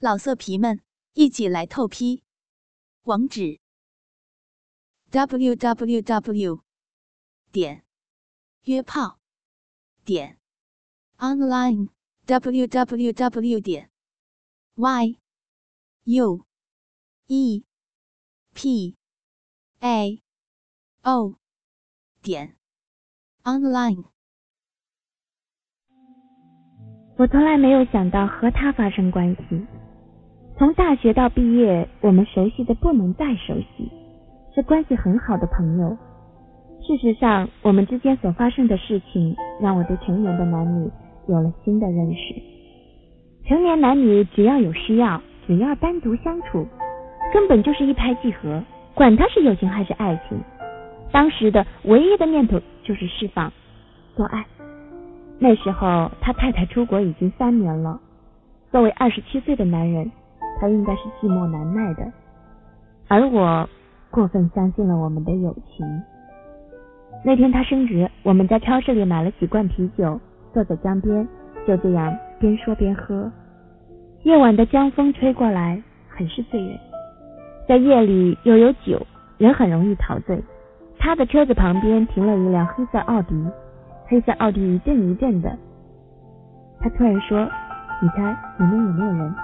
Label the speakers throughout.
Speaker 1: 老色皮们，一起来透批！网址：w w w 点约炮点 online w w w 点 y u e p a o 点 online。
Speaker 2: 我从来没有想到和他发生关系。从大学到毕业，我们熟悉的不能再熟悉，是关系很好的朋友。事实上，我们之间所发生的事情，让我对成年的男女有了新的认识。成年男女只要有需要，只要单独相处，根本就是一拍即合，管他是友情还是爱情。当时的唯一的念头就是释放，做爱。那时候，他太太出国已经三年了，作为二十七岁的男人。他应该是寂寞难耐的，而我过分相信了我们的友情。那天他升职，我们在超市里买了几罐啤酒，坐在江边，就这样边说边喝。夜晚的江风吹过来，很是醉人。在夜里又有酒，人很容易陶醉。他的车子旁边停了一辆黑色奥迪，黑色奥迪一阵一阵的。他突然说：“你猜里面有没有人？”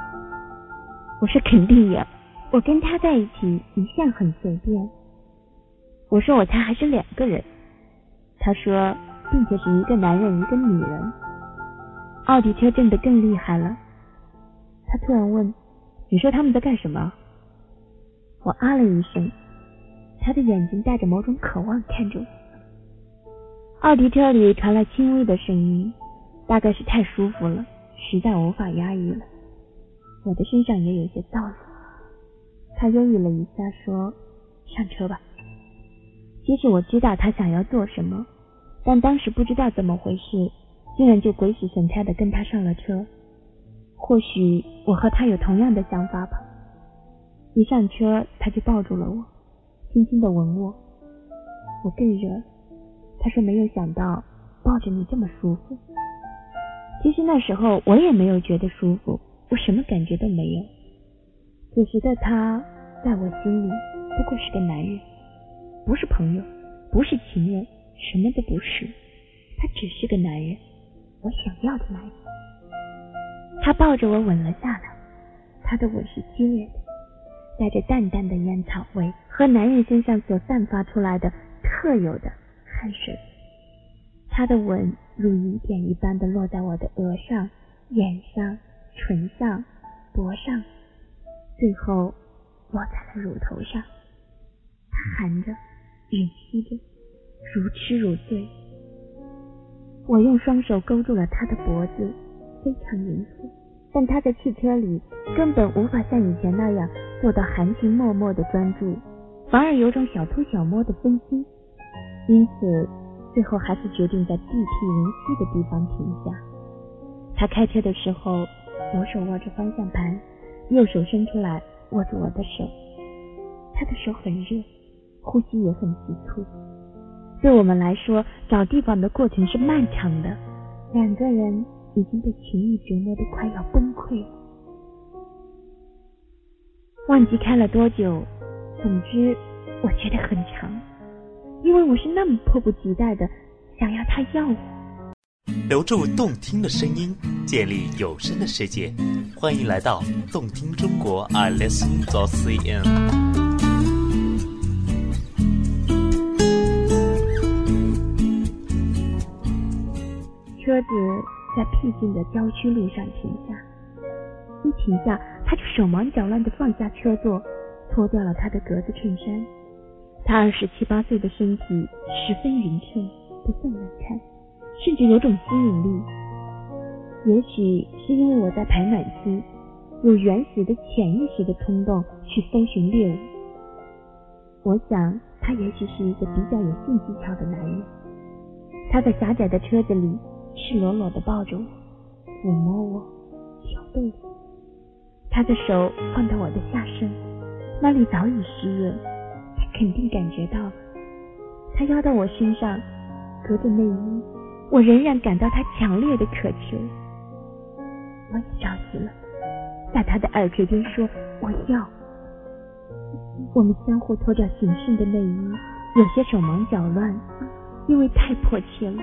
Speaker 2: 我说肯定有，我跟他在一起一向很随便。我说我猜还是两个人。他说，并且是一个男人一个女人。奥迪车震得更厉害了。他突然问：“你说他们在干什么？”我啊了一声。他的眼睛带着某种渴望看着我。奥迪车里传来轻微的声音，大概是太舒服了，实在无法压抑了。我的身上也有些燥热。他犹豫了一下，说：“上车吧。”其实我知道他想要做什么，但当时不知道怎么回事，竟然就鬼使神差的跟他上了车。或许我和他有同样的想法吧。一上车，他就抱住了我，轻轻的吻我。我更热。他说：“没有想到抱着你这么舒服。”其实那时候我也没有觉得舒服。我什么感觉都没有。此时的他，在我心里不过是个男人，不是朋友，不是情人，什么都不是。他只是个男人，我想要的男人。他抱着我吻了下来，他的吻是激烈的，带着淡淡的烟草味和男人身上所散发出来的特有的汗水。他的吻如雨点一般的落在我的额上、眼上。唇上、脖上，最后落在了乳头上。他含着，吮吸着，如痴如醉。我用双手勾住了他的脖子，非常严肃。但他在汽车里根本无法像以前那样做到含情脉脉的专注，反而有种小偷小摸的分心。因此，最后还是决定在地僻人稀的地方停下。他开车的时候。左手握着方向盘，右手伸出来握住我的手。他的手很热，呼吸也很急促。对我们来说，找地方的过程是漫长的。两个人已经被情欲折磨得快要崩溃了。忘记开了多久，总之我觉得很长，因为我是那么迫不及待的想要他要我。
Speaker 3: 留住动听的声音，建立有声的世界。欢迎来到动听中国，I listen to CN。
Speaker 2: 车子在僻静的郊区路上停下，一停下，他就手忙脚乱地放下车座，脱掉了他的格子衬衫。他二十七八岁的身体十分匀称，不算难看。甚至有种吸引力，也许是因为我在排卵期，有原始的潜意识的冲动去搜寻猎物。我想他也许是一个比较有性技巧的男人。他在狭窄的车子里赤裸裸地抱着我，抚摸我，挑逗我。他的手放到我的下身，那里早已湿润，他肯定感觉到。他压到我身上，隔着内衣。我仍然感到他强烈的渴求，我也着急了。在他的耳垂边说：“我要。”我们相互脱掉紧身的内衣，有些手忙脚乱，因为太迫切了。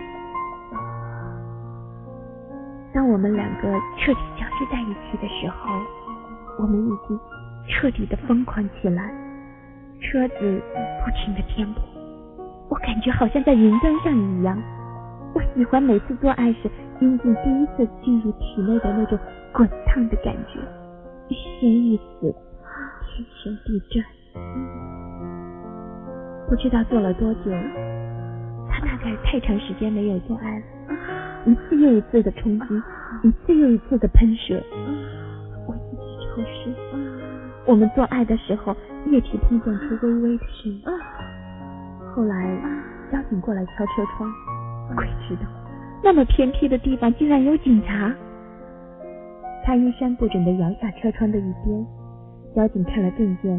Speaker 2: 当我们两个彻底交织在一起的时候，我们已经彻底的疯狂起来，车子不停的颠簸，我感觉好像在云端上一样。我喜欢每次做爱时，阴茎第一次进入体内的那种滚烫的感觉，欲仙欲死，天旋地转。不知道做了多久，他大概太长时间没有做爱了，一次又一次的冲击，一次又一次的喷射，我一直抽湿。我们做爱的时候，液体碰撞出微微的声音。后来交警过来敲车窗，鬼知道那么偏僻的地方竟然有警察。他衣衫不整的摇下车窗的一边，交警看了证件，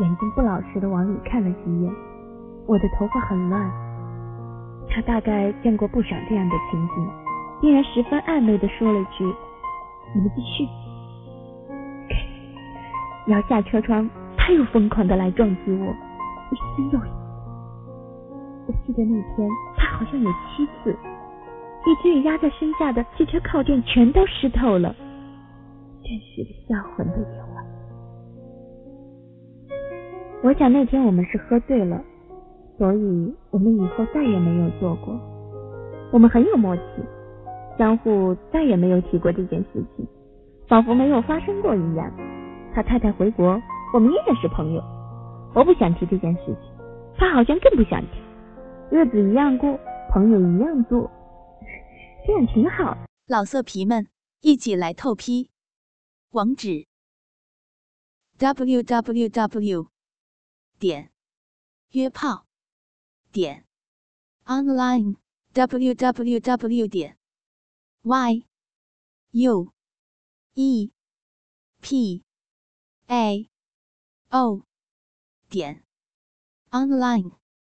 Speaker 2: 眼睛不老实的往里看了几眼。我的头发很乱，他大概见过不少这样的情景，竟然十分暧昧的说了句：“你们继续。”摇下车窗，他又疯狂的来撞击我，一心又一。我记得那天好像有七次，以至于压在身下的汽车靠垫全都湿透了，真是个销魂的夜晚。我想那天我们是喝醉了。所以，我们以后再也没有做过。我们很有默契，相互再也没有提过这件事情，仿佛没有发生过一样。他太太回国，我们依然是朋友。我不想提这件事情，他好像更不想提。日子一样过，朋友一样做，这样挺好。
Speaker 1: 老色皮们，一起来透批，网址：w w w. 点约炮。点 online w w w 点 y u e p a o 点 online。